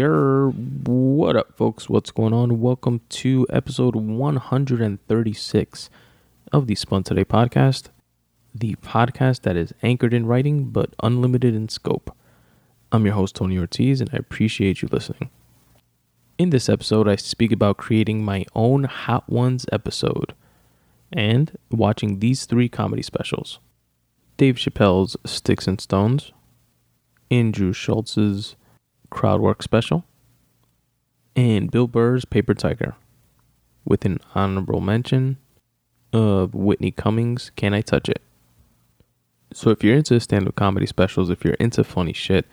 Yer, what up, folks? What's going on? Welcome to episode 136 of the Spun Today podcast, the podcast that is anchored in writing but unlimited in scope. I'm your host, Tony Ortiz, and I appreciate you listening. In this episode, I speak about creating my own Hot Ones episode and watching these three comedy specials Dave Chappelle's Sticks and Stones, Andrew Crowdwork special, and Bill Burr's Paper Tiger, with an honorable mention of Whitney Cummings' Can I Touch It? So, if you're into stand up comedy specials, if you're into funny shit,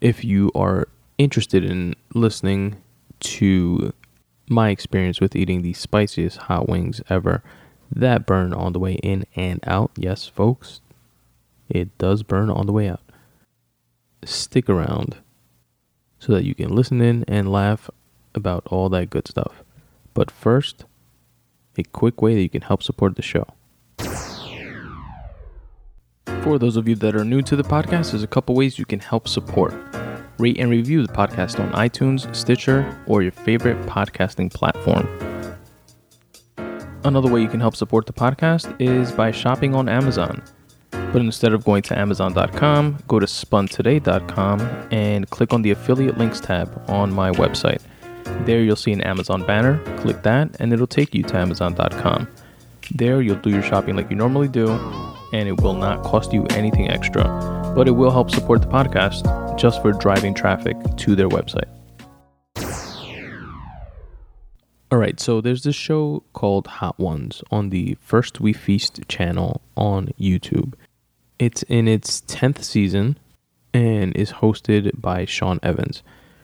if you are interested in listening to my experience with eating the spiciest hot wings ever that burn on the way in and out, yes, folks, it does burn on the way out. Stick around so that you can listen in and laugh about all that good stuff. But first, a quick way that you can help support the show. For those of you that are new to the podcast, there's a couple ways you can help support. Rate and review the podcast on iTunes, Stitcher, or your favorite podcasting platform. Another way you can help support the podcast is by shopping on Amazon. But instead of going to Amazon.com, go to spuntoday.com and click on the affiliate links tab on my website. There you'll see an Amazon banner. Click that, and it'll take you to Amazon.com. There you'll do your shopping like you normally do, and it will not cost you anything extra. But it will help support the podcast just for driving traffic to their website. All right, so there's this show called Hot Ones on the First We Feast channel on YouTube. It's in its 10th season and is hosted by Sean Evans,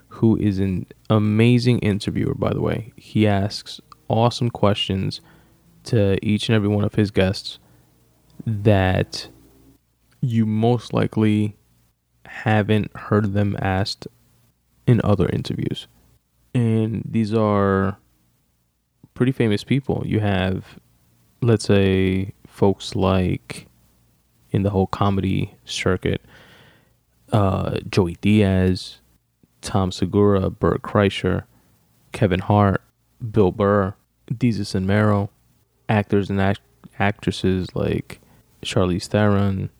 who is an amazing interviewer, by the way. He asks awesome questions to each and every one of his guests that you most likely haven't heard them asked in other interviews. And these are pretty famous people. You have, let's say, folks like in the whole comedy circuit. Uh, Joey Diaz, Tom Segura, Bert Kreischer, Kevin Hart, Bill Burr, Desus and Mero, actors and act- actresses like Charlize Theron,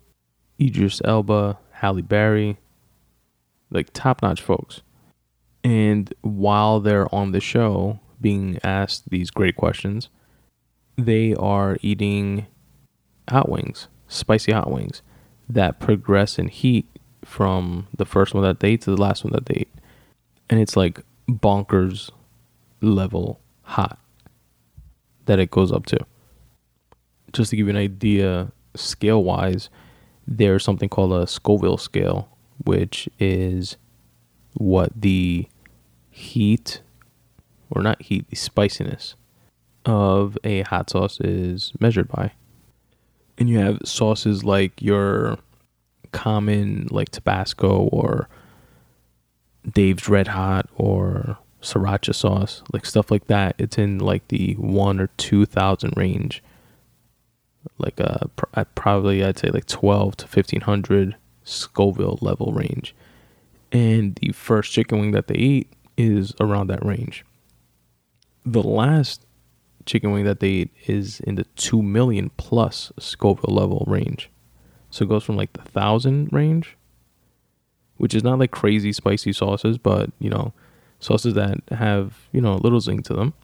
Idris Elba, Halle Berry, like top notch folks. And while they're on the show being asked these great questions, they are eating hot wings spicy hot wings that progress in heat from the first one that they ate to the last one that they ate. And it's like bonkers level hot that it goes up to. Just to give you an idea, scale wise, there's something called a Scoville scale, which is what the heat, or not heat, the spiciness of a hot sauce is measured by and you have sauces like your common like Tabasco or Dave's Red Hot or sriracha sauce, like stuff like that. It's in like the one or two thousand range. Like uh, pr- probably I'd say like twelve to fifteen hundred Scoville level range, and the first chicken wing that they eat is around that range. The last chicken wing that they eat is in the 2 million plus Scoville level range. So it goes from like the 1000 range, which is not like crazy spicy sauces, but you know, sauces that have, you know, a little zing to them.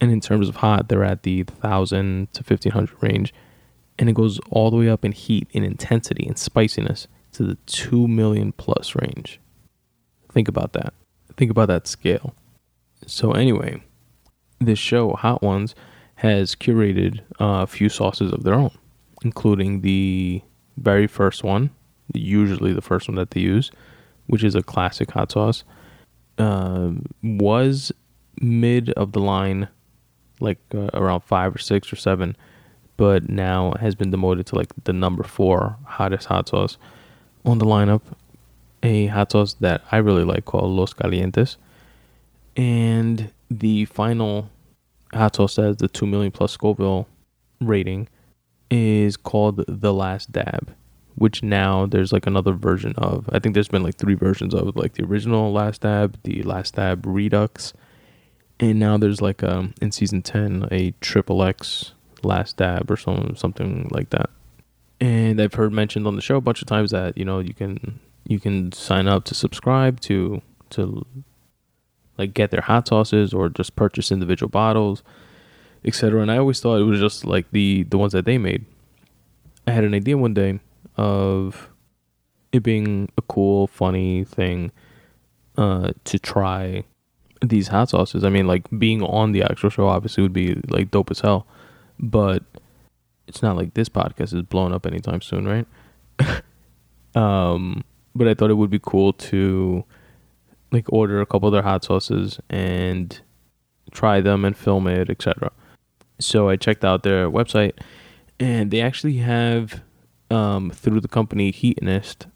And in terms of hot, they're at the 1000 to 1500 range. And it goes all the way up in heat, in intensity, and spiciness to the 2 million plus range. Think about that. Think about that scale. So, anyway, this show, Hot Ones, has curated uh, a few sauces of their own, including the very first one, usually the first one that they use, which is a classic hot sauce. Uh, was mid of the line, like uh, around five or six or seven, but now has been demoted to like the number four hottest hot sauce on the lineup. A hot sauce that I really like called Los Calientes. And the final hot says the 2 million plus Scoville rating is called The Last Dab, which now there's like another version of. I think there's been like three versions of like the original Last Dab, the Last Dab Redux, and now there's like um in season 10 a triple X Last Dab or something something like that. And I've heard mentioned on the show a bunch of times that you know you can you can sign up to subscribe to to like get their hot sauces or just purchase individual bottles, etc. And I always thought it was just like the the ones that they made. I had an idea one day of it being a cool, funny thing uh, to try these hot sauces. I mean, like being on the actual show obviously would be like dope as hell, but it's not like this podcast is blowing up anytime soon, right? um, but I thought it would be cool to like order a couple of their hot sauces and try them and film it, etc. So I checked out their website, and they actually have um, through the company Heatonist,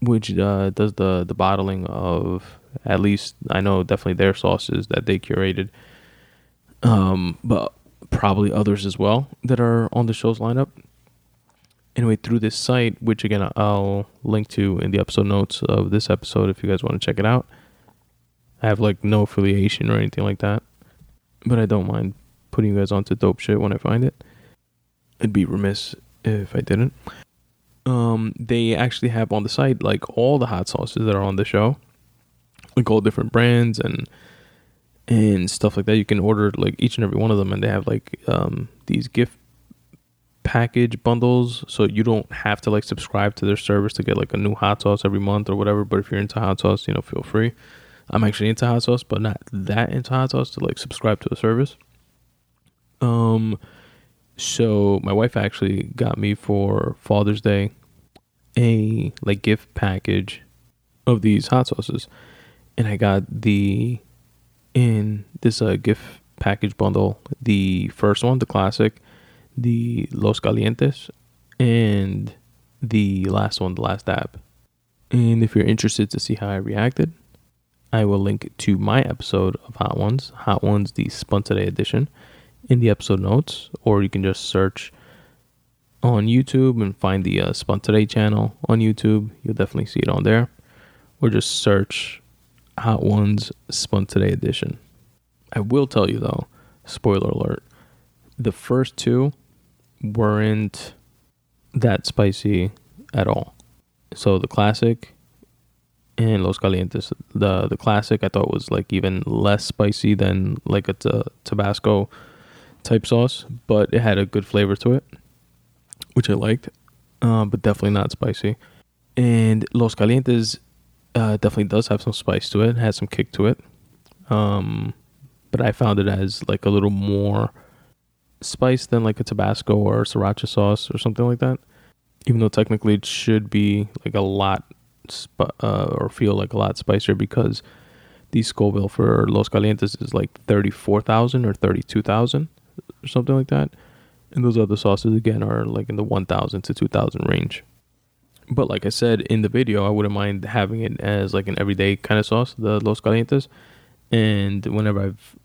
which uh, does the the bottling of at least I know definitely their sauces that they curated, um, but probably others as well that are on the show's lineup. Anyway, through this site, which again I'll link to in the episode notes of this episode if you guys want to check it out. I have like no affiliation or anything like that, but I don't mind putting you guys onto dope shit when I find it. I'd be remiss if I didn't. Um, they actually have on the site like all the hot sauces that are on the show, like all different brands and and stuff like that. You can order like each and every one of them, and they have like um these gift package bundles, so you don't have to like subscribe to their service to get like a new hot sauce every month or whatever. But if you're into hot sauce, you know, feel free. I'm actually into hot sauce, but not that into hot sauce to like subscribe to a service. Um, so my wife actually got me for Father's Day a like gift package of these hot sauces, and I got the in this uh, gift package bundle the first one, the classic, the Los Calientes, and the last one, the last dab. And if you're interested to see how I reacted, I will link to my episode of Hot Ones, Hot Ones, the Spun Today edition in the episode notes, or you can just search on YouTube and find the uh, Spun Today channel on YouTube. You'll definitely see it on there. Or just search Hot Ones Spun Today edition. I will tell you though, spoiler alert, the first two weren't that spicy at all. So the classic and Los Calientes, the the classic, I thought was like even less spicy than like a t- Tabasco type sauce, but it had a good flavor to it, which I liked, uh, but definitely not spicy. And Los Calientes uh, definitely does have some spice to it, has some kick to it. Um, but I found it as like a little more spice than like a Tabasco or sriracha sauce or something like that. Even though technically it should be like a lot sp- uh, or feel like a lot spicier because the Scoville for Los Calientes is like 34,000 or 32,000 or something like that. And those other sauces again are like in the 1000 to 2000 range. But like I said in the video, I wouldn't mind having it as like an everyday kind of sauce, the Los Calientes. And whenever I've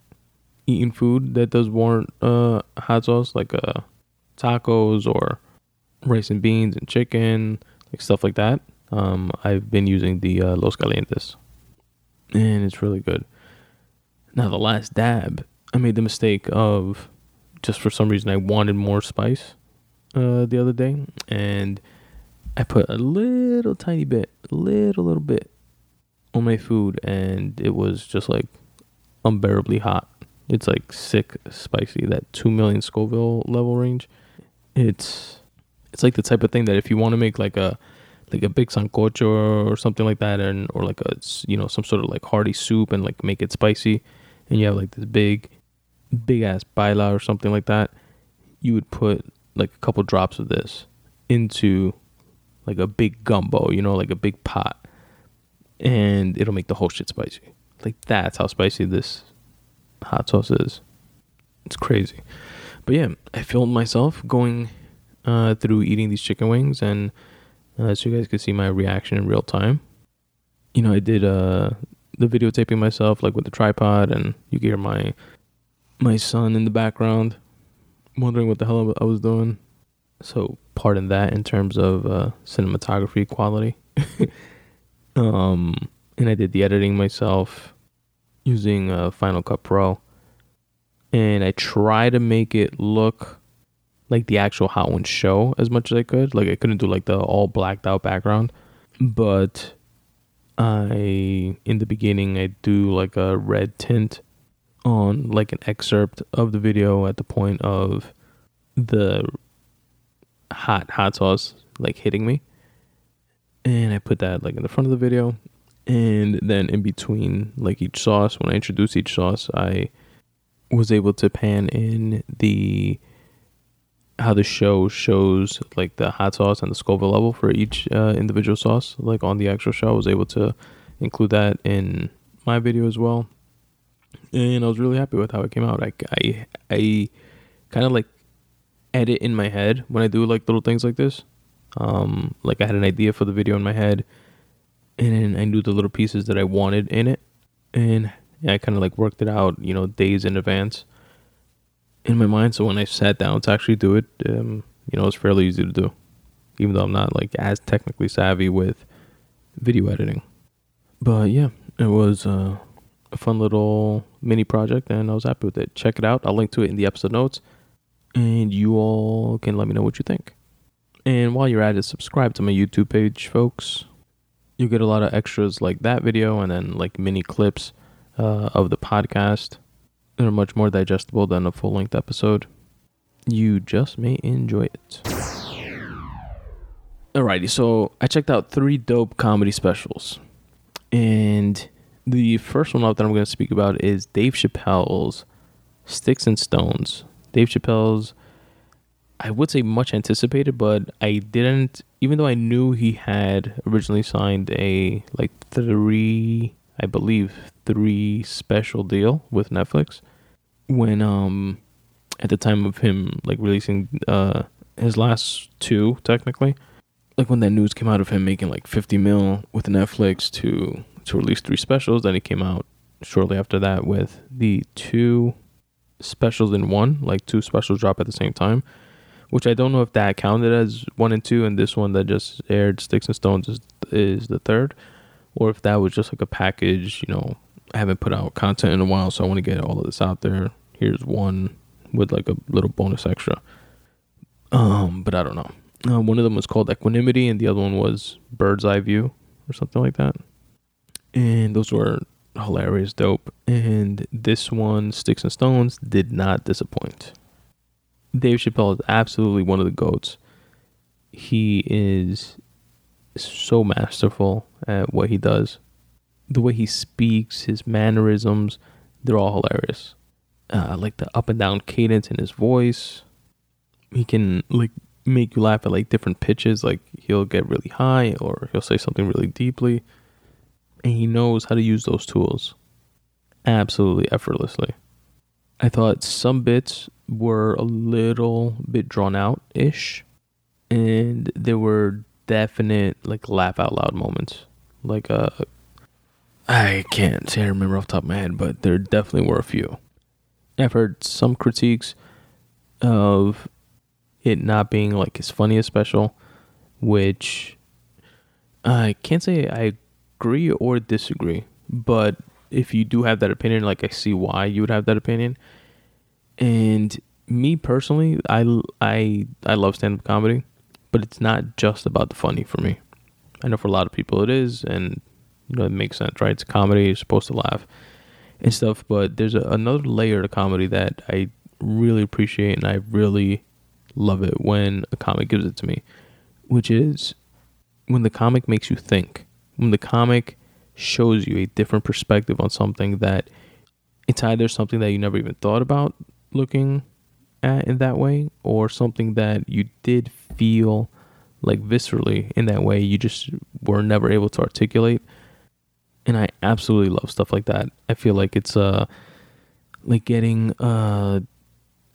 eaten food that does warrant uh, hot sauce, like uh, tacos or rice and beans and chicken, like stuff like that, um, I've been using the uh, Los Calientes. And it's really good. Now, the last dab, I made the mistake of just for some reason I wanted more spice uh, the other day, and I put a little tiny bit, little little bit on my food, and it was just like unbearably hot. It's like sick spicy, that two million Scoville level range. It's it's like the type of thing that if you want to make like a like a big sancocho or something like that, and or like a you know some sort of like hearty soup and like make it spicy, and you have like this big big ass baila or something like that, you would put like a couple drops of this into like a big gumbo, you know, like a big pot, and it'll make the whole shit spicy. Like that's how spicy this hot sauce is. It's crazy. But yeah, I filmed myself going uh, through eating these chicken wings, and uh, so you guys could see my reaction in real time. You know, I did uh, the videotaping myself, like with the tripod, and you hear my my son in the background, wondering what the hell I was doing. So pardon that in terms of uh, cinematography quality. um, and I did the editing myself using uh, Final Cut Pro, and I try to make it look like the actual Hot Ones show as much as I could. Like I couldn't do like the all blacked out background, but I in the beginning I do like a red tint on like an excerpt of the video at the point of the hot hot sauce like hitting me and I put that like in the front of the video and then in between like each sauce when I introduce each sauce I was able to pan in the how the show shows like the hot sauce and the Scoville level for each uh, individual sauce. Like on the actual show I was able to include that in my video as well. And I was really happy with how it came out. I I, I kind of like edit in my head when I do like little things like this. Um, like I had an idea for the video in my head, and I knew the little pieces that I wanted in it, and I kind of like worked it out, you know, days in advance in my mind. So when I sat down to actually do it, um, you know, it's fairly easy to do, even though I'm not like as technically savvy with video editing. But yeah, it was uh, a fun little mini project, and I was happy with it. Check it out. I'll link to it in the episode notes, and you all can let me know what you think. And while you're at it, subscribe to my YouTube page, folks. You'll get a lot of extras like that video and then like mini clips uh, of the podcast that are much more digestible than a full length episode. You just may enjoy it. Alrighty, so I checked out three dope comedy specials. And the first one up that I'm going to speak about is Dave Chappelle's Sticks and Stones. Dave Chappelle's I would say much anticipated, but I didn't. Even though I knew he had originally signed a like three, I believe three special deal with Netflix, when um at the time of him like releasing uh his last two technically, like when that news came out of him making like fifty mil with Netflix to to release three specials, then he came out shortly after that with the two specials in one, like two specials drop at the same time which I don't know if that counted as one and two, and this one that just aired Sticks and Stones is is the third, or if that was just like a package. You know, I haven't put out content in a while, so I want to get all of this out there. Here's one with like a little bonus extra. Um, but I don't know. Uh, one of them was called Equanimity, and the other one was Bird's Eye View, or something like that. And those were hilarious, dope. And this one, Sticks and Stones, did not disappoint. Dave Chappelle is absolutely one of the goats. He is so masterful at what he does. The way he speaks, his mannerisms, they're all hilarious. Uh, like the up and down cadence in his voice. He can like make you laugh at like different pitches. Like he'll get really high or he'll say something really deeply. And he knows how to use those tools absolutely effortlessly. I thought some bits were a little bit drawn out ish, and there were definite like laugh out loud moments. Like uh, I can't say I remember off the top of my head, but there definitely were a few. I've heard some critiques of it not being like his funniest special, which I can't say I agree or disagree, but if you do have that opinion, like I see why you would have that opinion. And me personally, I I I love stand up comedy, but it's not just about the funny for me. I know for a lot of people it is, and you know it makes sense, right? It's comedy, you're supposed to laugh and stuff, but there's a, another layer to comedy that I really appreciate, and I really love it when a comic gives it to me, which is when the comic makes you think, when the comic shows you a different perspective on something that it's either something that you never even thought about looking at in that way or something that you did feel like viscerally in that way you just were never able to articulate? And i absolutely love stuff like that. I feel like it's uh like getting uh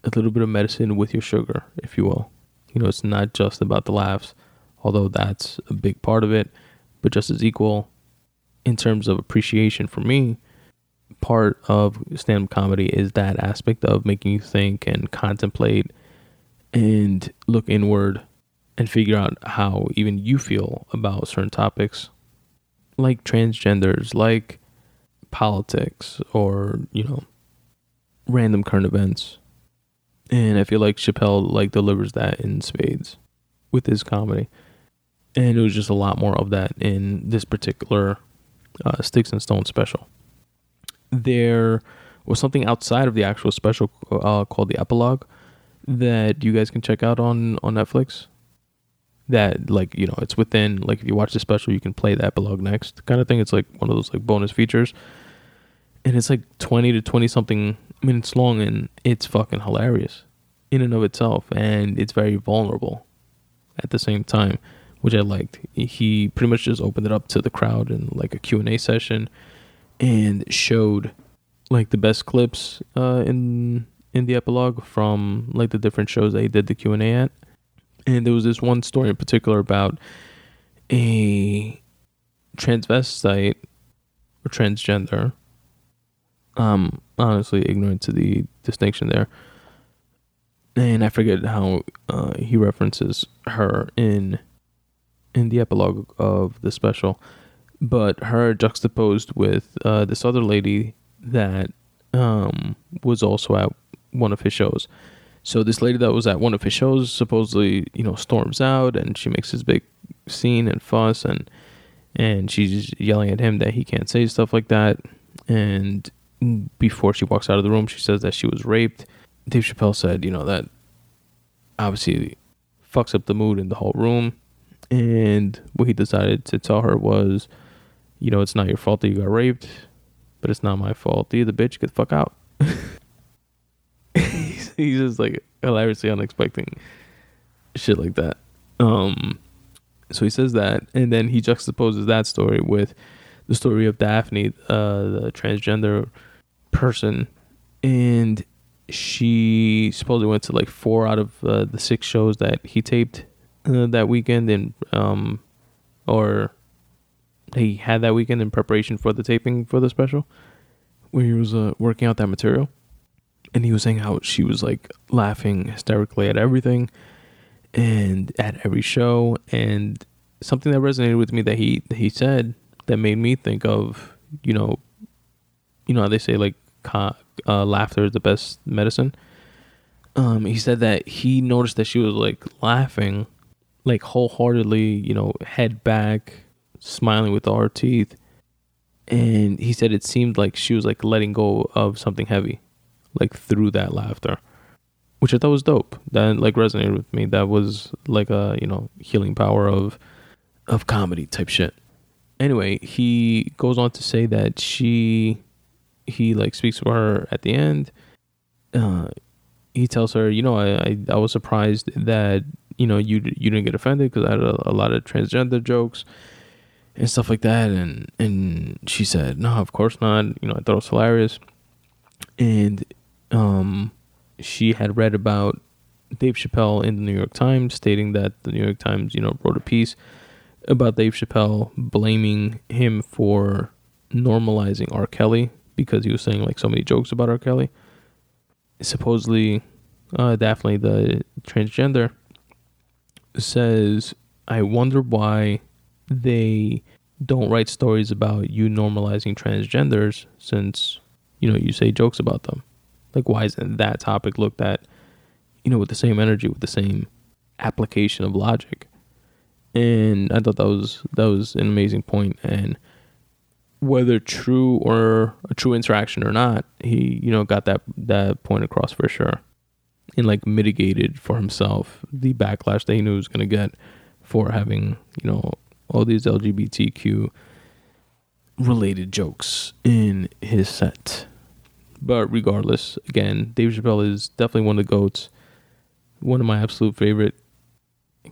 a little bit of medicine with your sugar if you will. You know it's not just about the laughs although that's a big part of it but just as equal in terms of appreciation for me part of stand-up comedy is that aspect of making you think and contemplate and look inward and figure out how even you feel about certain topics like transgenders, like politics, or, you know, random current events. And I feel like Chappelle like delivers that in spades with his comedy. And it was just a lot more of that in this particular uh, Sticks and Stones special. There was something outside of the actual special uh, called the epilogue that you guys can check out on on Netflix. That like you know it's within like if you watch the special you can play the epilogue next kind of thing. It's like one of those like bonus features, and it's like twenty to twenty something minutes long, and it's fucking hilarious in and of itself, and it's very vulnerable at the same time, which I liked. He pretty much just opened it up to the crowd in like a Q and A session, and showed like the best clips uh, in in the epilogue from like the different shows he did the Q and A at. And there was this one story in particular about a transvestite or transgender. Um, honestly ignorant to the distinction there. And I forget how uh, he references her in in the epilogue of the special, but her juxtaposed with uh, this other lady that um, was also at one of his shows. So this lady that was at one of his shows supposedly, you know, storms out and she makes this big scene and fuss and and she's yelling at him that he can't say stuff like that. And before she walks out of the room, she says that she was raped. Dave Chappelle said, you know, that obviously fucks up the mood in the whole room. And what he decided to tell her was, you know, it's not your fault that you got raped, but it's not my fault either, bitch. Get the fuck out. he's just like hilariously unexpected shit like that. Um, so he says that, and then he juxtaposes that story with the story of Daphne, uh, the transgender person, and she supposedly went to like four out of uh, the six shows that he taped uh, that weekend, and um, or he had that weekend in preparation for the taping for the special, where he was uh, working out that material. And he was saying how she was like laughing hysterically at everything and at every show. And something that resonated with me that he he said that made me think of you know you know how they say like uh, laughter is the best medicine? Um he said that he noticed that she was like laughing like wholeheartedly you know head back smiling with all her teeth and he said it seemed like she was like letting go of something heavy like through that laughter, which I thought was dope. That like resonated with me. That was like a you know healing power of of comedy type shit. Anyway, he goes on to say that she he like speaks to her at the end. Uh, he tells her, you know, I, I, I was surprised that you know you you didn't get offended because I had a, a lot of transgender jokes and stuff like that and and she said no of course not you know i thought it was hilarious and um, she had read about Dave Chappelle in the New York Times, stating that the New York Times, you know, wrote a piece about Dave Chappelle blaming him for normalizing R. Kelly because he was saying like so many jokes about R. Kelly. Supposedly, uh, the transgender, says, I wonder why they don't write stories about you normalizing transgenders since, you know, you say jokes about them. Like, why isn't that topic looked at, you know, with the same energy, with the same application of logic? And I thought that was that was an amazing point. And whether true or a true interaction or not, he you know got that that point across for sure, and like mitigated for himself the backlash that he knew he was gonna get for having you know all these LGBTQ related jokes in his set. But regardless, again, Dave Chappelle is definitely one of the goats. One of my absolute favorite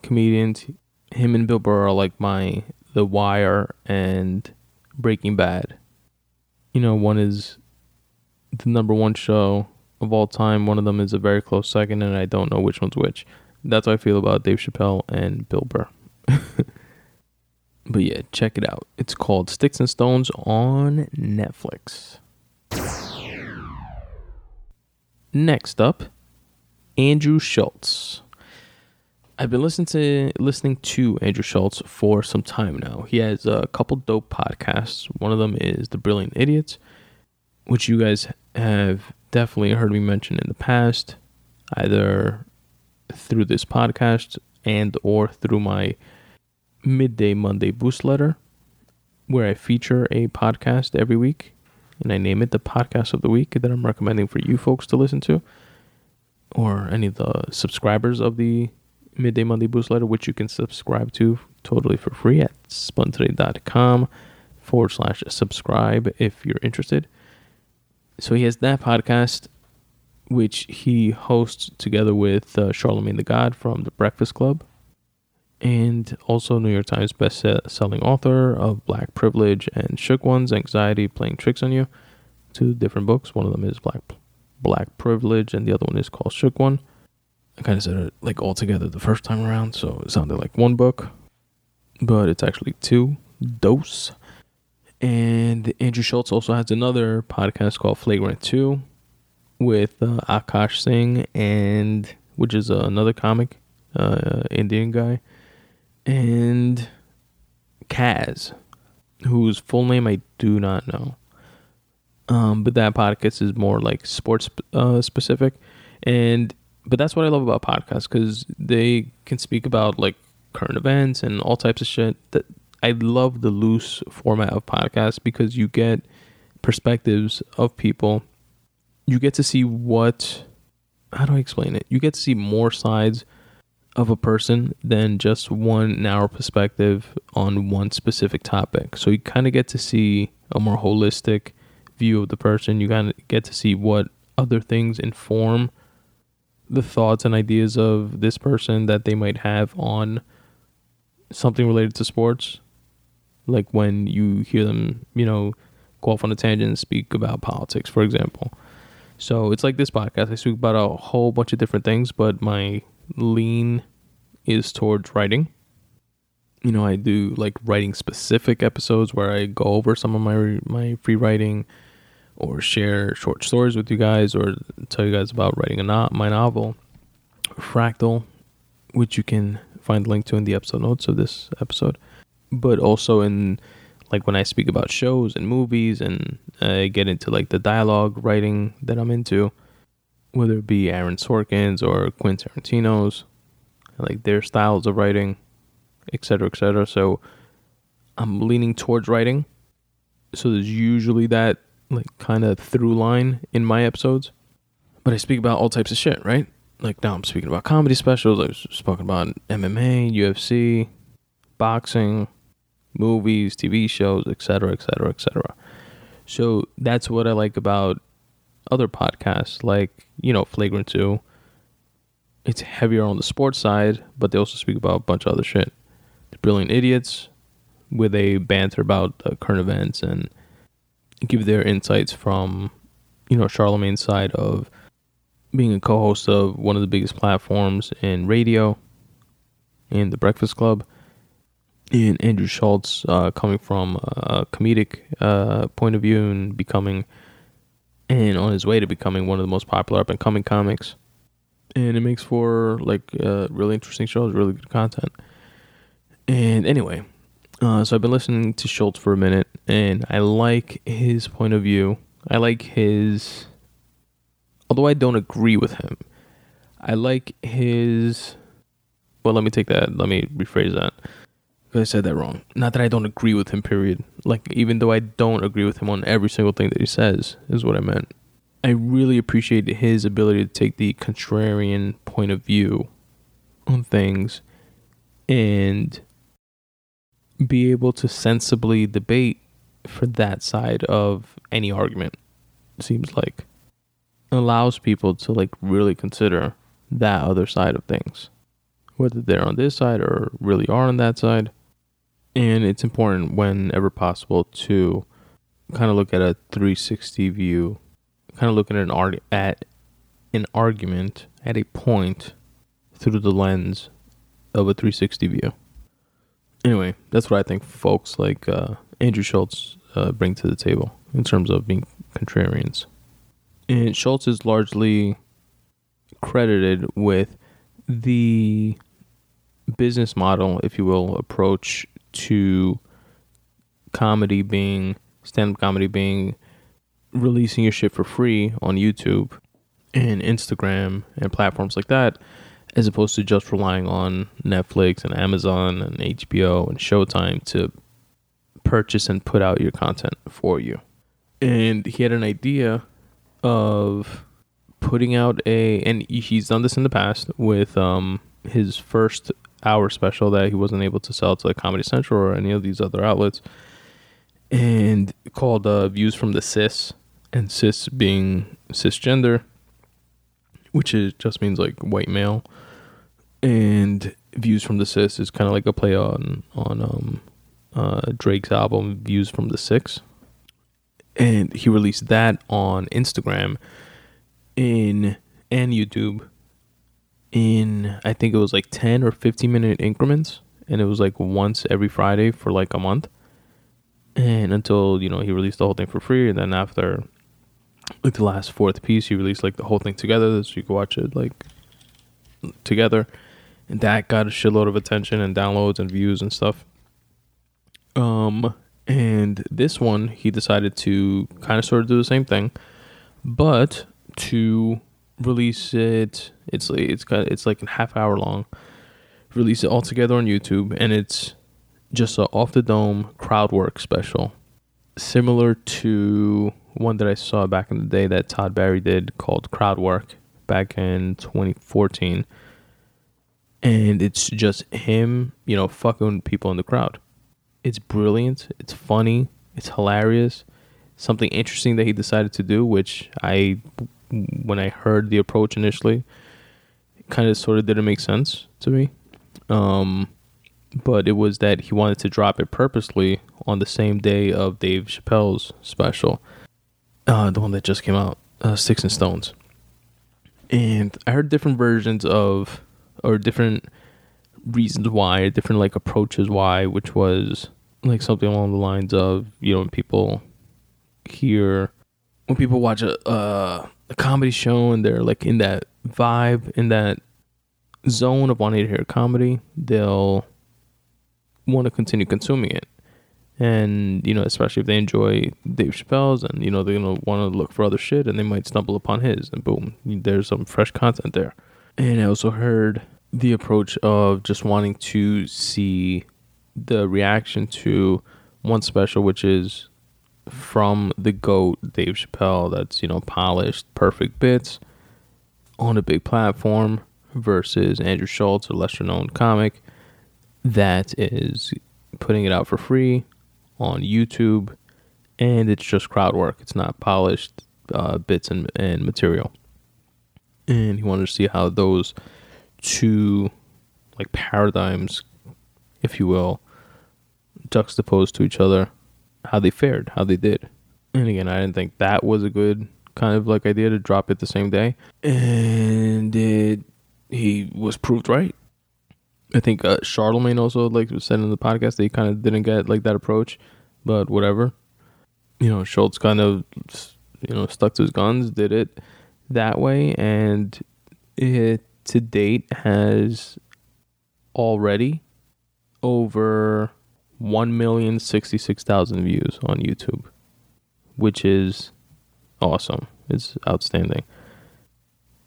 comedians. Him and Bill Burr are like my The Wire and Breaking Bad. You know, one is the number one show of all time. One of them is a very close second, and I don't know which one's which. That's how I feel about Dave Chappelle and Bill Burr. but yeah, check it out. It's called Sticks and Stones on Netflix. Next up, Andrew Schulz. I've been listening to listening to Andrew Schulz for some time now. He has a couple dope podcasts. One of them is The Brilliant Idiots, which you guys have definitely heard me mention in the past, either through this podcast and or through my midday Monday boost letter, where I feature a podcast every week and I name it the podcast of the week that I'm recommending for you folks to listen to, or any of the subscribers of the midday Monday boost letter, which you can subscribe to totally for free at spuntoday.com forward slash subscribe if you're interested. So he has that podcast, which he hosts together with uh, Charlamagne the God from the Breakfast Club, and also New York Times best-selling author of Black Privilege and Shook Ones: Anxiety Playing Tricks on You. Two different books. One of them is Black Black Privilege, and the other one is called Shook One. I kind of said it like all together the first time around, so it sounded like one book, but it's actually two. Dose. And Andrew Schultz also has another podcast called Flagrant 2 with uh, Akaash Singh, and which is uh, another comic, uh, Indian guy, and Kaz, whose full name I do not know. Um, but that podcast is more like sports uh, specific, and but that's what I love about podcasts because they can speak about like current events and all types of shit that I love the loose format of podcasts because you get perspectives of people. You get to see what how do I explain it? You get to see more sides of a person than just one narrow perspective on one specific topic. So you kind of get to see a more holistic view of the person. You kind of get to see what other things inform the thoughts and ideas of this person that they might have on something related to sports like when you hear them, you know, go off on a tangent and speak about politics, for example. So it's like this podcast. I speak about a whole bunch of different things, but my lean is towards writing. You know, I do like writing specific episodes where I go over some of my my free writing, or share short stories with you guys, or tell you guys about writing a not my novel, Fractal, which you can find link to in the episode notes of this episode but also in like when I speak about shows and movies and I get into like the dialogue writing that I'm into, whether it be Aaron Sorkin's or Quentin Tarantino's, like their styles of writing, etc., etc. So I'm leaning towards writing. So there's usually that like kind of through line in my episodes. But I speak about all types of shit, right? Like now I'm speaking about comedy specials. I've spoken about MMA, UFC, boxing, movies, TV shows, etc., etc., etc. So that's what I like about other podcasts, like you know, Flagrant Two. It's heavier on the sports side, but they also speak about a bunch of other shit. The Brilliant Idiots, where they banter about current events and give their insights from, you know, Charlamagne's side of being a co-host of one of the biggest platforms in radio, in the Breakfast Club and Andrew Schulz uh, coming from a comedic uh, point of view and becoming, and on his way to becoming one of the most popular up and coming comics. And it makes for like uh, really interesting shows, really good content. And anyway, uh, so I've been listening to Schulz for a minute, and I like his point of view. I like his, although I don't agree with him, I like his. Well, let me take that. Let me rephrase that I said that wrong. Not that I don't agree with him, period. Like, even though I don't agree with him on every single thing that he says, is what I meant. I really appreciate his ability to take the contrarian point of view on things and be able to sensibly debate for that side of any argument, seems like. Allows people to, like, really consider that other side of things. Whether they're on this side or really are on that side and it's important whenever possible to kind of look at a 360 view, kind of looking at an art at an argument at a point through the lens of a 360 view. Anyway, that's what I think folks like uh, Andrew Schulz uh, bring to the table in terms of being contrarians. And Schulz is largely credited with the business model, if you will, approach to comedy being stand up comedy being releasing your shit for free on YouTube and Instagram and platforms like that, as opposed to just relying on Netflix and Amazon and HBO and Showtime to purchase and put out your content for you. And he had an idea of putting out a, and he's done this in the past with um, his first hour special that he wasn't able to sell to like Comedy Central or any of these other outlets, and called uh, Views from the Cis, and cis being cisgender, which is just means like white male, and Views from the Cis is kind of like a play on on um, uh, Drake's album Views from the Six, and he released that on Instagram, in and YouTube in I think it was like 10 or 15 minute increments and it was like once every Friday for like a month. And until, you know, he released the whole thing for free and then after like the last fourth piece he released like the whole thing together so you could watch it like together. And that got a shitload of attention and downloads and views and stuff. Um and this one he decided to kind of sort of do the same thing, but to release it. It's like it's got it's like a half hour long. Release it all together on YouTube, and it's just a off the dome crowd work special, similar to one that I saw back in the day that Todd Barry did called Crowd Work back in 2014. And it's just him, you know, fucking people in the crowd. It's brilliant. It's funny. It's hilarious. Something interesting that he decided to do, which I when I heard the approach initially, it kind of sort of didn't make sense to me. Um, but it was that he wanted to drop it purposely on the same day of Dave Chappelle's special, uh, the one that just came out, uh, and Stones. And I heard different versions of, or different reasons why, different like approaches why, which was like something along the lines of, you know, when people hear, when people watch a, uh, a comedy show and they're like in that vibe, in that zone of wanting to hear comedy, they'll want to continue consuming it. And, you know, especially if they enjoy Dave Chappelle's and, you know, they're going to want to look for other shit and they might stumble upon his and boom, there's some fresh content there. And I also heard the approach of just wanting to see the reaction to one special, which is from the GOAT, Dave Chappelle, that's, you know, polished, perfect bits on a big platform versus Andrew Schulz, a lesser known comic that is putting it out for free on YouTube and it's just crowd work. It's not polished uh, bits and, and material. And he wanted to see how those two like paradigms, if you will, juxtaposed to each other how they fared, how they did. And again, I didn't think that was a good kind of like idea to drop it the same day. And it, he was proved right. I think uh, Charlamagne also like was said in the podcast he kind of didn't get like that approach, but whatever. You know, Schulz kind of you know stuck to his guns, did it that way, and it to date has already over 1,066,000 views on YouTube, which is awesome. It's outstanding.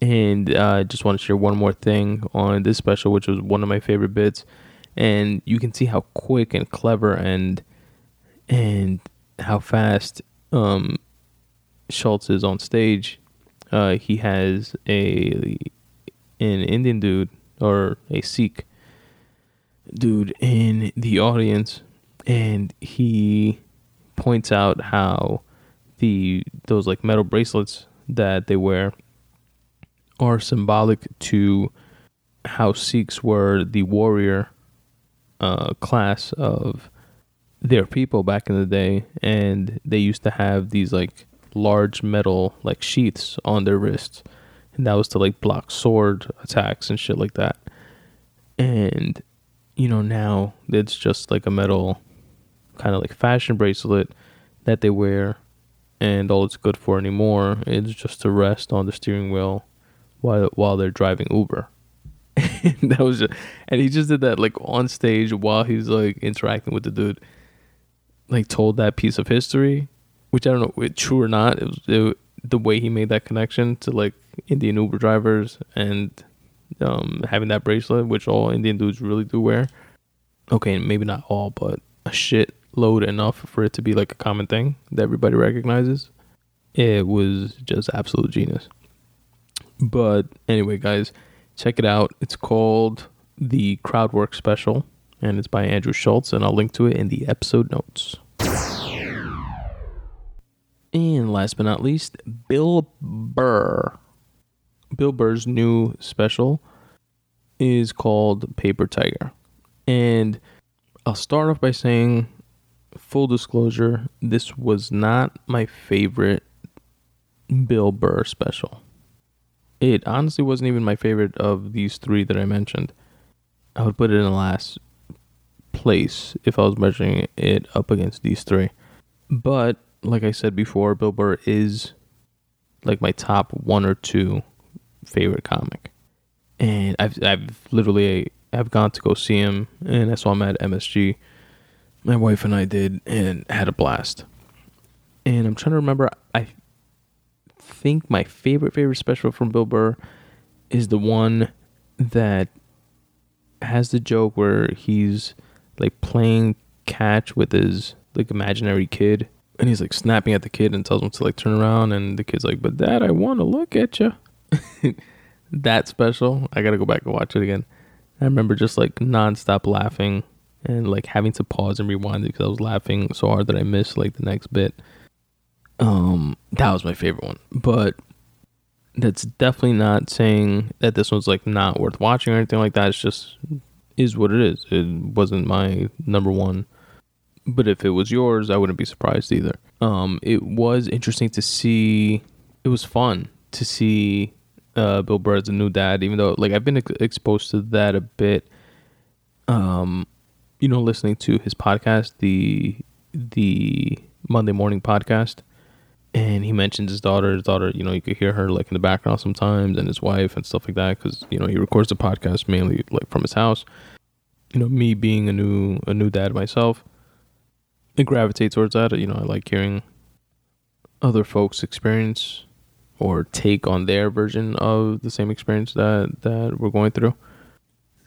And uh, I uh, just want to share one more thing on this special, which was one of my favorite bits. And you can see how quick and clever and and how fast um, Schulz is on stage. Uh, he has a an Indian dude or a Sikh dude in the audience and he points out how the those like metal bracelets that they wear are symbolic to how Sikhs were the warrior uh, class of their people back in the day, and they used to have these like large metal like sheaths on their wrists, and that was to like block sword attacks and shit like that. And you know now it's just like a metal kind of like fashion bracelet that they wear, and all it's good for anymore is just to rest on the steering wheel while while they're driving Uber. and that was just, and he just did that like on stage while he's like interacting with the dude. Like told that piece of history, which I don't know, it, true or not. It was it, the way he made that connection to like Indian Uber drivers and um, having that bracelet, which all Indian dudes really do wear. Okay, maybe not all, but a shit load enough for it to be like a common thing that everybody recognizes. It was just absolute genius. But anyway, guys, check it out. It's called the Crowdwork Special, and it's by Andrew Schulz, and I'll link to it in the episode notes. And last but not least, Bill Burr. Bill Burr's new special is called Paper Tiger. And I'll start off by saying, full disclosure, this was not my favorite Bill Burr special. It honestly wasn't even my favorite of these three that I mentioned. I would put it in the last place if I was measuring it up against these three. But like I said before, Bill Burr is like my top one or two favorite comic. And I've I've literally I've gone to go see him and I saw him at MSG. My wife and I did and had a blast. And I'm trying to remember I think my favorite favorite special from Bill Burr is the one that has the joke where he's like playing catch with his like imaginary kid. And he's like snapping at the kid and tells him to like turn around. And the kid's like but dad i want to look at you that special i gotta go back and watch it again. I remember just like nonstop laughing and like having to pause and rewind it because i was laughing so hard that i missed like the next bit um that was my favorite one but that's definitely not saying that this one's like not worth watching or anything like that it's just is what it is it wasn't my number one but if it was yours, I wouldn't be surprised either. Um, it was interesting to see. It was fun to see uh, Bill Burr as a new dad, even though like I've been ex- exposed to that a bit. Um, you know, listening to his podcast, the the Monday morning podcast, and he mentions his daughter. His daughter, you know, you could hear her like in the background sometimes, and his wife and stuff like that, because you know he records the podcast mainly like from his house. You know, me being a new a new dad myself I gravitate towards that. You know, I like hearing other folks' experience or take on their version of the same experience that that we're going through.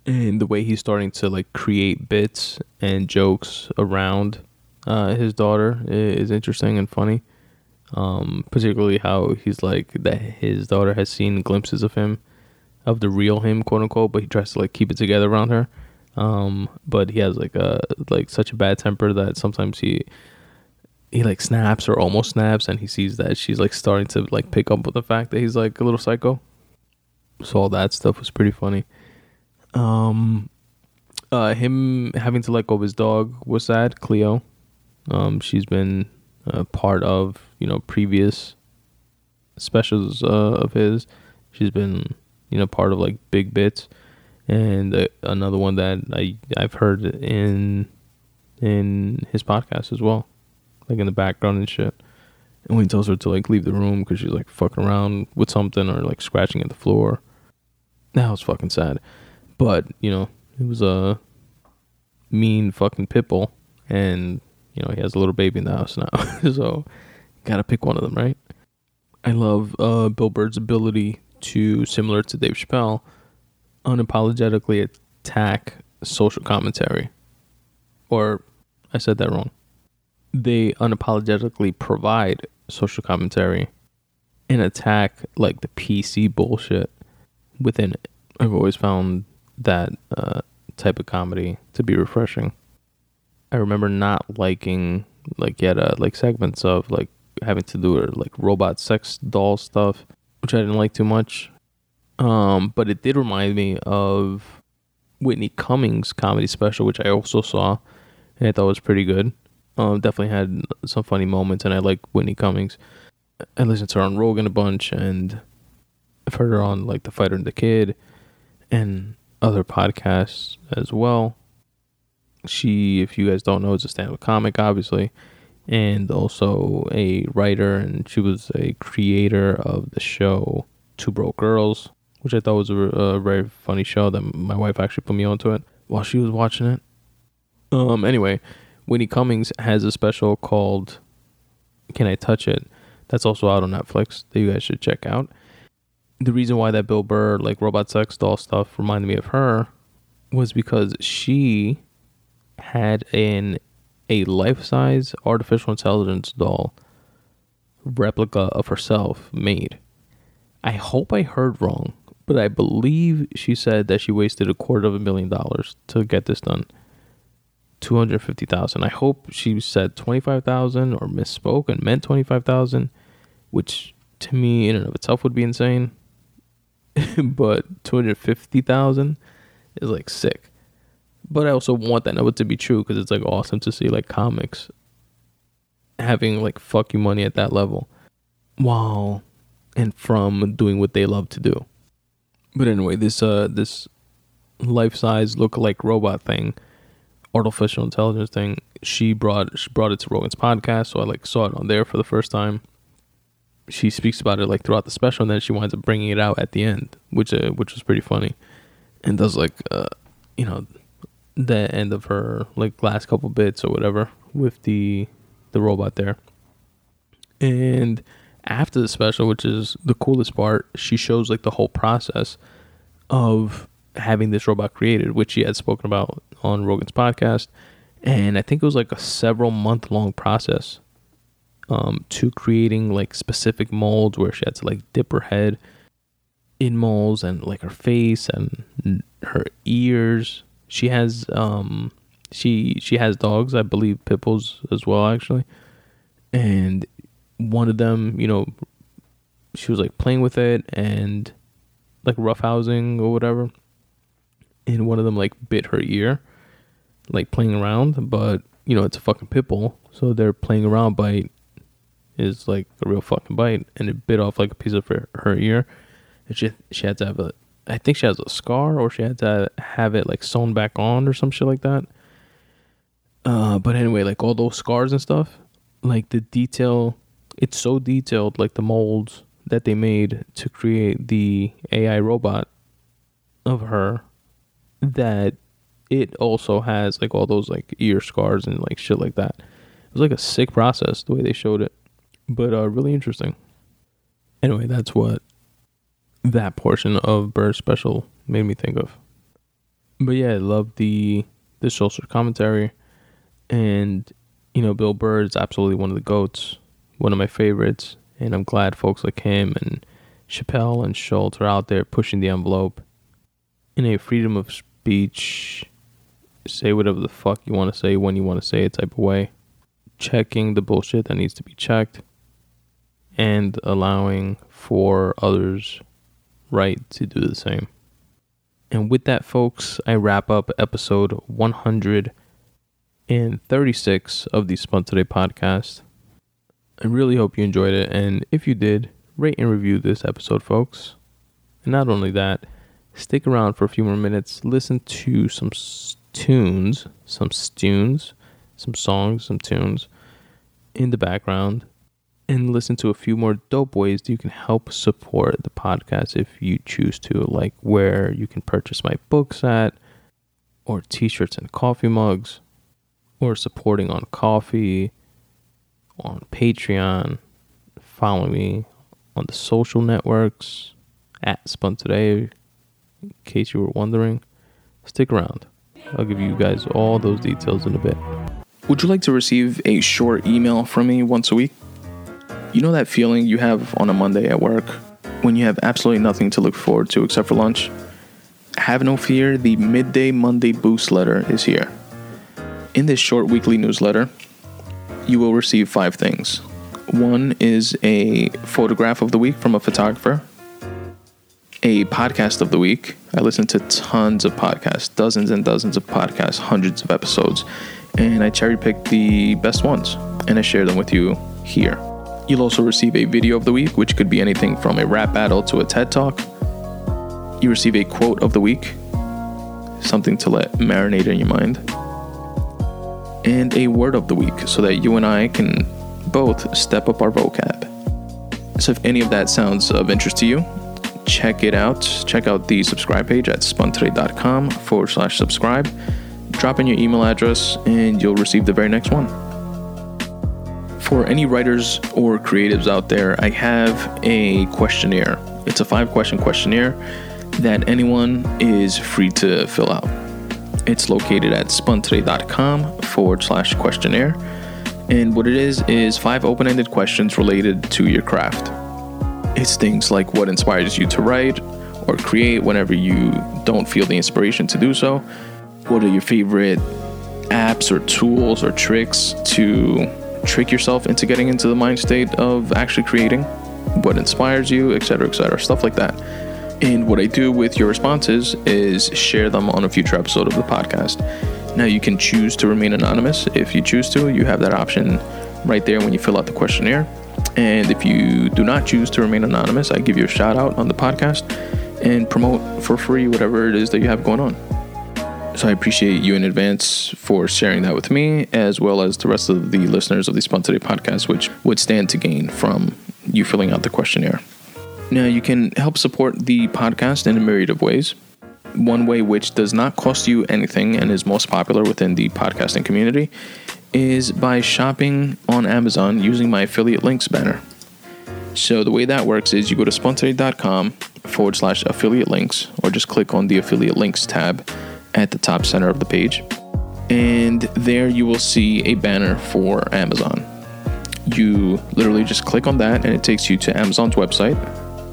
And the way he's starting to like create bits and jokes around uh, his daughter is interesting and funny. Um, particularly how he's like that his daughter has seen glimpses of him, of the real him, quote unquote, but he tries to like keep it together around her. Um, but he has like a like such a bad temper that sometimes he he like snaps or almost snaps, and he sees that she's like starting to like pick up with the fact that he's like a little psycho. So all that stuff was pretty funny. Um, uh, him having to let go of his dog was sad. Cleo, um, she's been a part of you know previous specials uh, of his. She's been you know part of like big bits and uh, another one that I I've heard in in his podcast as well, like in the background and shit. And when he tells her to like leave the room because she's like fucking around with something or like scratching at the floor, that was fucking sad. But you know, it was a mean fucking pitbull, and you know he has a little baby in the house now, so gotta pick one of them, right? I love uh, Bill Burr's ability to, similar to Dave Chappelle, unapologetically attack social commentary. Or I said that wrong. They unapologetically provide social commentary and attack like the PC bullshit within it. I've always found that uh, type of comedy to be refreshing. I remember not liking like yet uh, like segments of like having to do like robot sex doll stuff, which I didn't like too much. Um, but it did remind me of Whitney Cummings' comedy special, which I also saw, and I thought was pretty good. Um, definitely had some funny moments, and I like Whitney Cummings. I listened to her on Rogan a bunch, and I've heard her on like The Fighter and the Kid, and other podcasts as well. She, if you guys don't know, is a stand-up comic, obviously, and also a writer, and she was a creator of the show Two Broke Girls which I thought was a, a very funny show that my wife actually put me onto it while she was watching it. Um. Anyway, Whitney Cummings has a special called "Can I Touch It?" That's also out on Netflix that you guys should check out. The reason why that Bill Burr like robot sex doll stuff reminded me of her was because she had an a life-size artificial intelligence doll replica of herself made. I hope I heard wrong, but I believe she said that she wasted a quarter of a million dollars to get this done. 250,000. I hope she said 25,000 or misspoke and meant 25,000, which to me in and of itself would be insane. but 250,000 is like sick. But I also want that number to be true because it's like awesome to see like comics having like fuck you money at that level while and from doing what they love to do. But anyway, this uh this life size look like robot thing, artificial intelligence thing, she brought she brought it to Rogan's podcast, so I like saw it on there for the first time. She speaks about it like throughout the special, and then she winds up bringing it out at the end, which uh, which was pretty funny, and does like uh you know the end of her like last couple bits or whatever with the the robot there. And after the special, which is the coolest part, she shows like the whole process of having this robot created, which she had spoken about on Rogan's podcast. And I think it was like a several month long process um, to creating like specific molds where she had to like dip her head in molds and like her face and her ears. She has um, she she has dogs, I believe pit bulls as well actually. And one of them, you know, she was like playing with it and like roughhousing or whatever. And one of them like bit her ear, like playing around, but you know, it's a fucking pit bull, so their playing around bite is like a real fucking bite and it bit off like a piece of her, her ear. And she she had to have a I think she has a scar or she had to have it like sewn back on or some shit like that. Uh, but anyway, like all those scars and stuff, like the detail, it's so detailed, like the molds that they made to create the AI robot of her that it also has like all those like ear scars and like shit like that. It was like a sick process the way they showed it, but uh, really interesting. Anyway, that's what that portion of Burr's special made me think of. But yeah, I love the the social commentary and, you know, Bill Burr is absolutely one of the GOATs, one of my favorites. And I'm glad folks like him and Chappelle and Schulz are out there pushing the envelope in a freedom of speech, say whatever the fuck you want to say when you want to say it type of way, checking the bullshit that needs to be checked, and allowing for others' right to do the same. And with that, folks, I wrap up episode 136 of the Spun Today podcast. I really hope you enjoyed it, and if you did, rate and review this episode, folks. And not only that, stick around for a few more minutes, listen to some tunes, some tunes, some songs, some tunes in the background, and listen to a few more dope ways that you can help support the podcast if you choose to, like where you can purchase my books at, or t shirts and coffee mugs or supporting on Ko-fi, on Patreon, follow me on the social networks at Spun Today, in case you were wondering. Stick around. I'll give you guys all those details in a bit. Would you like to receive a short email from me once a week? You know that feeling you have on a Monday at work when you have absolutely nothing to look forward to except for lunch? Have no fear, the Midday Monday Boost letter is here. In this short weekly newsletter, you will receive five things. One is a photograph of the week from a photographer, a podcast of the week. I listen to tons of podcasts, dozens and dozens of podcasts, hundreds of episodes, and I cherry pick the best ones and I share them with you here. You'll also receive a video of the week, which could be anything from a rap battle to a TED talk. You receive a quote of the week, something to let marinate in your mind and a word of the week so that you and I can both step up our vocab. So, if any of that sounds of interest to you, check it out. Check out the subscribe page at spuntoday.com forward slash subscribe. Drop in your email address and you'll receive the very next one. For any writers or creatives out there, I have a questionnaire. It's a five question questionnaire that anyone is free to fill out. It's located at spuntoday.com forward slash questionnaire. And what it is, is five open ended questions related to your craft. It's things like what inspires you to write or create whenever you don't feel the inspiration to do so. What are your favorite apps or tools or tricks to trick yourself into getting into the mind state of actually creating? What inspires you, etc., etc., stuff like that. And what I do with your responses is share them on a future episode of the podcast. Now, you can choose to remain anonymous if you choose to. You have that option right there when you fill out the questionnaire. And if you do not choose to remain anonymous, I give you a shout out on the podcast and promote for free whatever it is that you have going on. So I appreciate you in advance for sharing that with me, as well as the rest of the listeners of the Today podcast, which would stand to gain from you filling out the questionnaire. Now, you can help support the podcast in a myriad of ways. One way, which does not cost you anything and is most popular within the podcasting community, is by shopping on Amazon using my affiliate links banner. So, the way that works is you go to spuntoday.com forward slash affiliate links, or just click on the affiliate links tab at the top center of the page. And there you will see a banner for Amazon. You literally just click on that, and it takes you to Amazon's website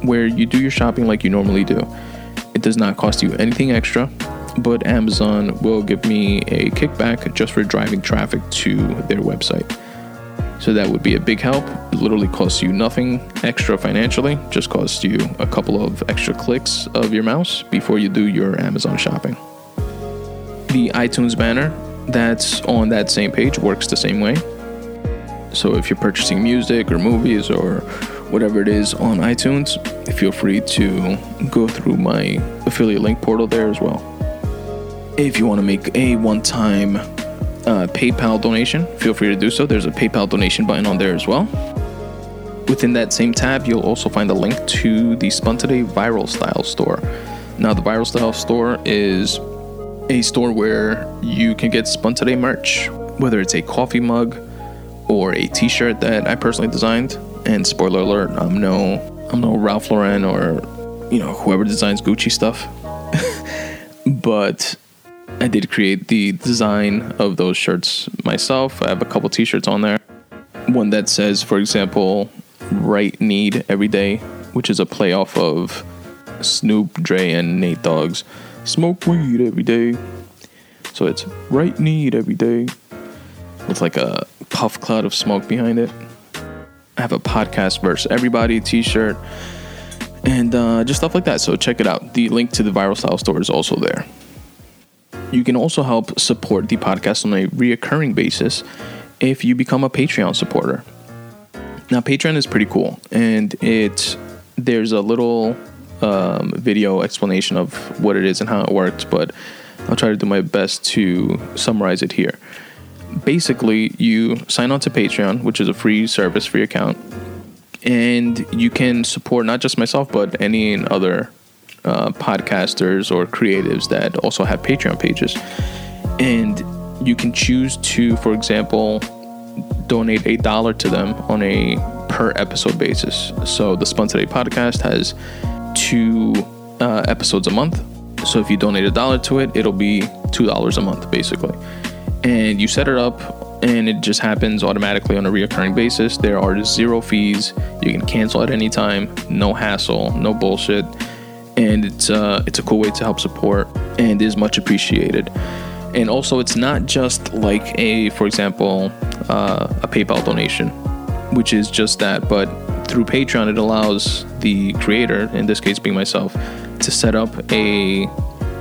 where you do your shopping like you normally do. It does not cost you anything extra, but Amazon will give me a kickback just for driving traffic to their website. So that would be a big help. It literally costs you nothing extra financially, just costs you a couple of extra clicks of your mouse before you do your Amazon shopping. The iTunes banner that's on that same page works the same way. So if you're purchasing music or movies or whatever it is on iTunes, feel free to go through my affiliate link portal there as well. If you want to make a one time uh, PayPal donation, feel free to do so. There's a PayPal donation button on there as well. Within that same tab, you'll also find a link to the Spun Today Viral Style store. Now, the Viral Style store is a store where you can get Spun Today merch, whether it's a coffee mug or a t shirt that I personally designed and spoiler alert, I'm no I'm no Ralph Lauren or you know whoever designs Gucci stuff. but I did create the design of those shirts myself. I have a couple t-shirts on there. One that says, for example, "Right Need Every Day," which is a play off of Snoop, Dre, and Nate Dogg's "Smoke Weed Every Day." So it's "Right Need Every Day" with like a puff cloud of smoke behind it. I have a podcast versus everybody t-shirt and uh, just stuff like that. So check it out. The link to the Viral Style store is also there. You can also help support the podcast on a reoccurring basis if you become a Patreon supporter. Now, Patreon is pretty cool, and it there's a little um, video explanation of what it is and how it works, but I'll try to do my best to summarize it here basically you sign on to Patreon, which is a free service, free account, and you can support not just myself but any other uh, podcasters or creatives that also have Patreon pages, and you can choose to, for example, donate a dollar to them on a per episode basis. So the Spun Today podcast has two uh, episodes a month. So if you donate a dollar to it, it'll be two dollars a month, basically and you set it up and it just happens automatically on a reoccurring basis. There are zero fees. You can cancel at any time. No hassle. No bullshit. And it's uh, it's a cool way to help support and is much appreciated. And also, it's not just like a, for example, uh, a PayPal donation, which is just that, but through Patreon, it allows the creator, in this case being myself, to set up a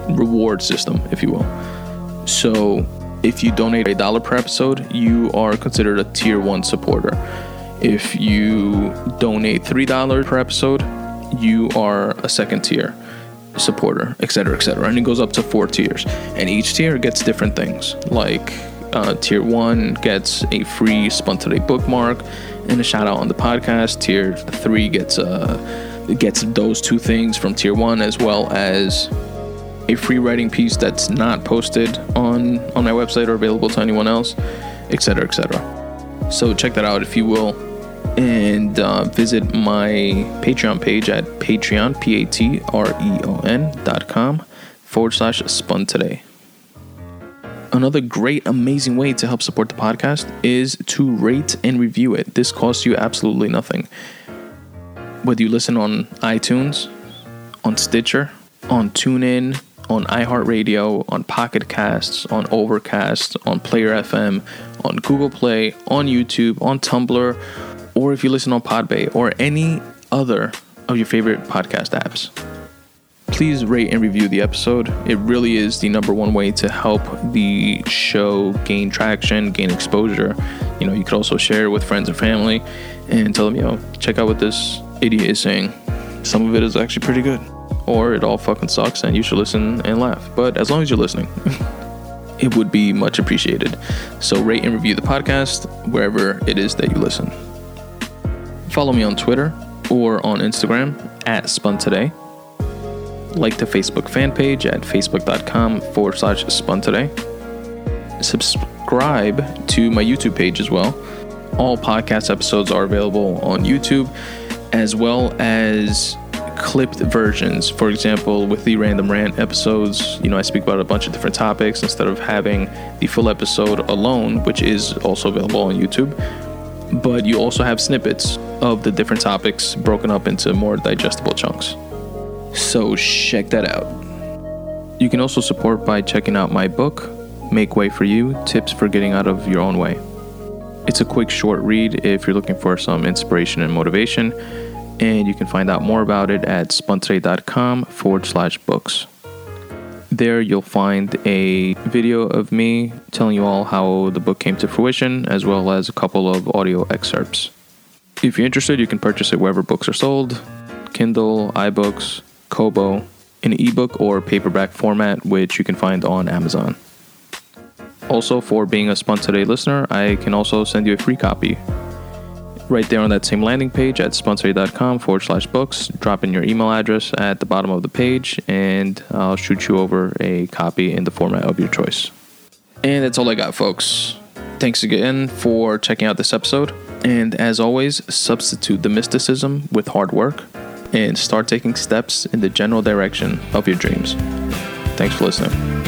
reward system, if you will. So if you donate a dollar per episode, you are considered a tier one supporter. If you donate $3 per episode, you are a second tier supporter, etc., etc. And it goes up to four tiers. And each tier gets different things. Like uh, tier one gets a free Spun Today bookmark and a shout out on the podcast. Tier three gets a gets those two things from tier one as well as a free writing piece that's not posted on on my website or available to anyone else, etc., etc. So check that out if you will, and uh, visit my Patreon page at Patreon p a t r e o n dot com forward slash spun today. Another great, amazing way to help support the podcast is to rate and review it. This costs you absolutely nothing. Whether you listen on iTunes, on Stitcher, on TuneIn, on iHeartRadio, on Pocket Casts, on Overcast, on Player FM, on Google Play, on YouTube, on Tumblr, or if you listen on Podbay or any other of your favorite podcast apps please rate and review the episode. It really is the number one way to help the show gain traction, gain exposure. You know, you could also share it with friends and family and tell them, yo, check out what this idiot is saying. Some of it is actually pretty good. Or it all fucking sucks and you should listen and laugh. But as long as you're listening, it would be much appreciated. So rate and review the podcast wherever it is that you listen. Follow me on Twitter or on Instagram at Spun Today like the Facebook fan page at facebook.com forward slash spun today. Subscribe to my YouTube page as well. All podcast episodes are available on YouTube as well as clipped versions. For example, with the random rant episodes, you know, I speak about a bunch of different topics instead of having the full episode alone, which is also available on YouTube. But you also have snippets of the different topics broken up into more digestible chunks. So check that out. You can also support by checking out my book, Make Way for You Tips for Getting Out of Your Own Way. It's a quick, short read if you're looking for some inspiration and motivation, and you can find out more about it at spuntoday.com forward slash books. There, you'll find a video of me telling you all how the book came to fruition, as well as a couple of audio excerpts. If you're interested, you can purchase it wherever books are sold Kindle, iBooks, Kobo, in ebook or paperback format, which you can find on Amazon. Also, for being a Spun Today listener, I can also send you a free copy. Right there on that same landing page at spuntoday.com forward slash books. Drop in your email address at the bottom of the page, and I'll shoot you over a copy in the format of your choice. And that's all I got, folks. Thanks again for checking out this episode. And as always, substitute the mysticism with hard work and start taking steps in the general direction of your dreams. Thanks for listening.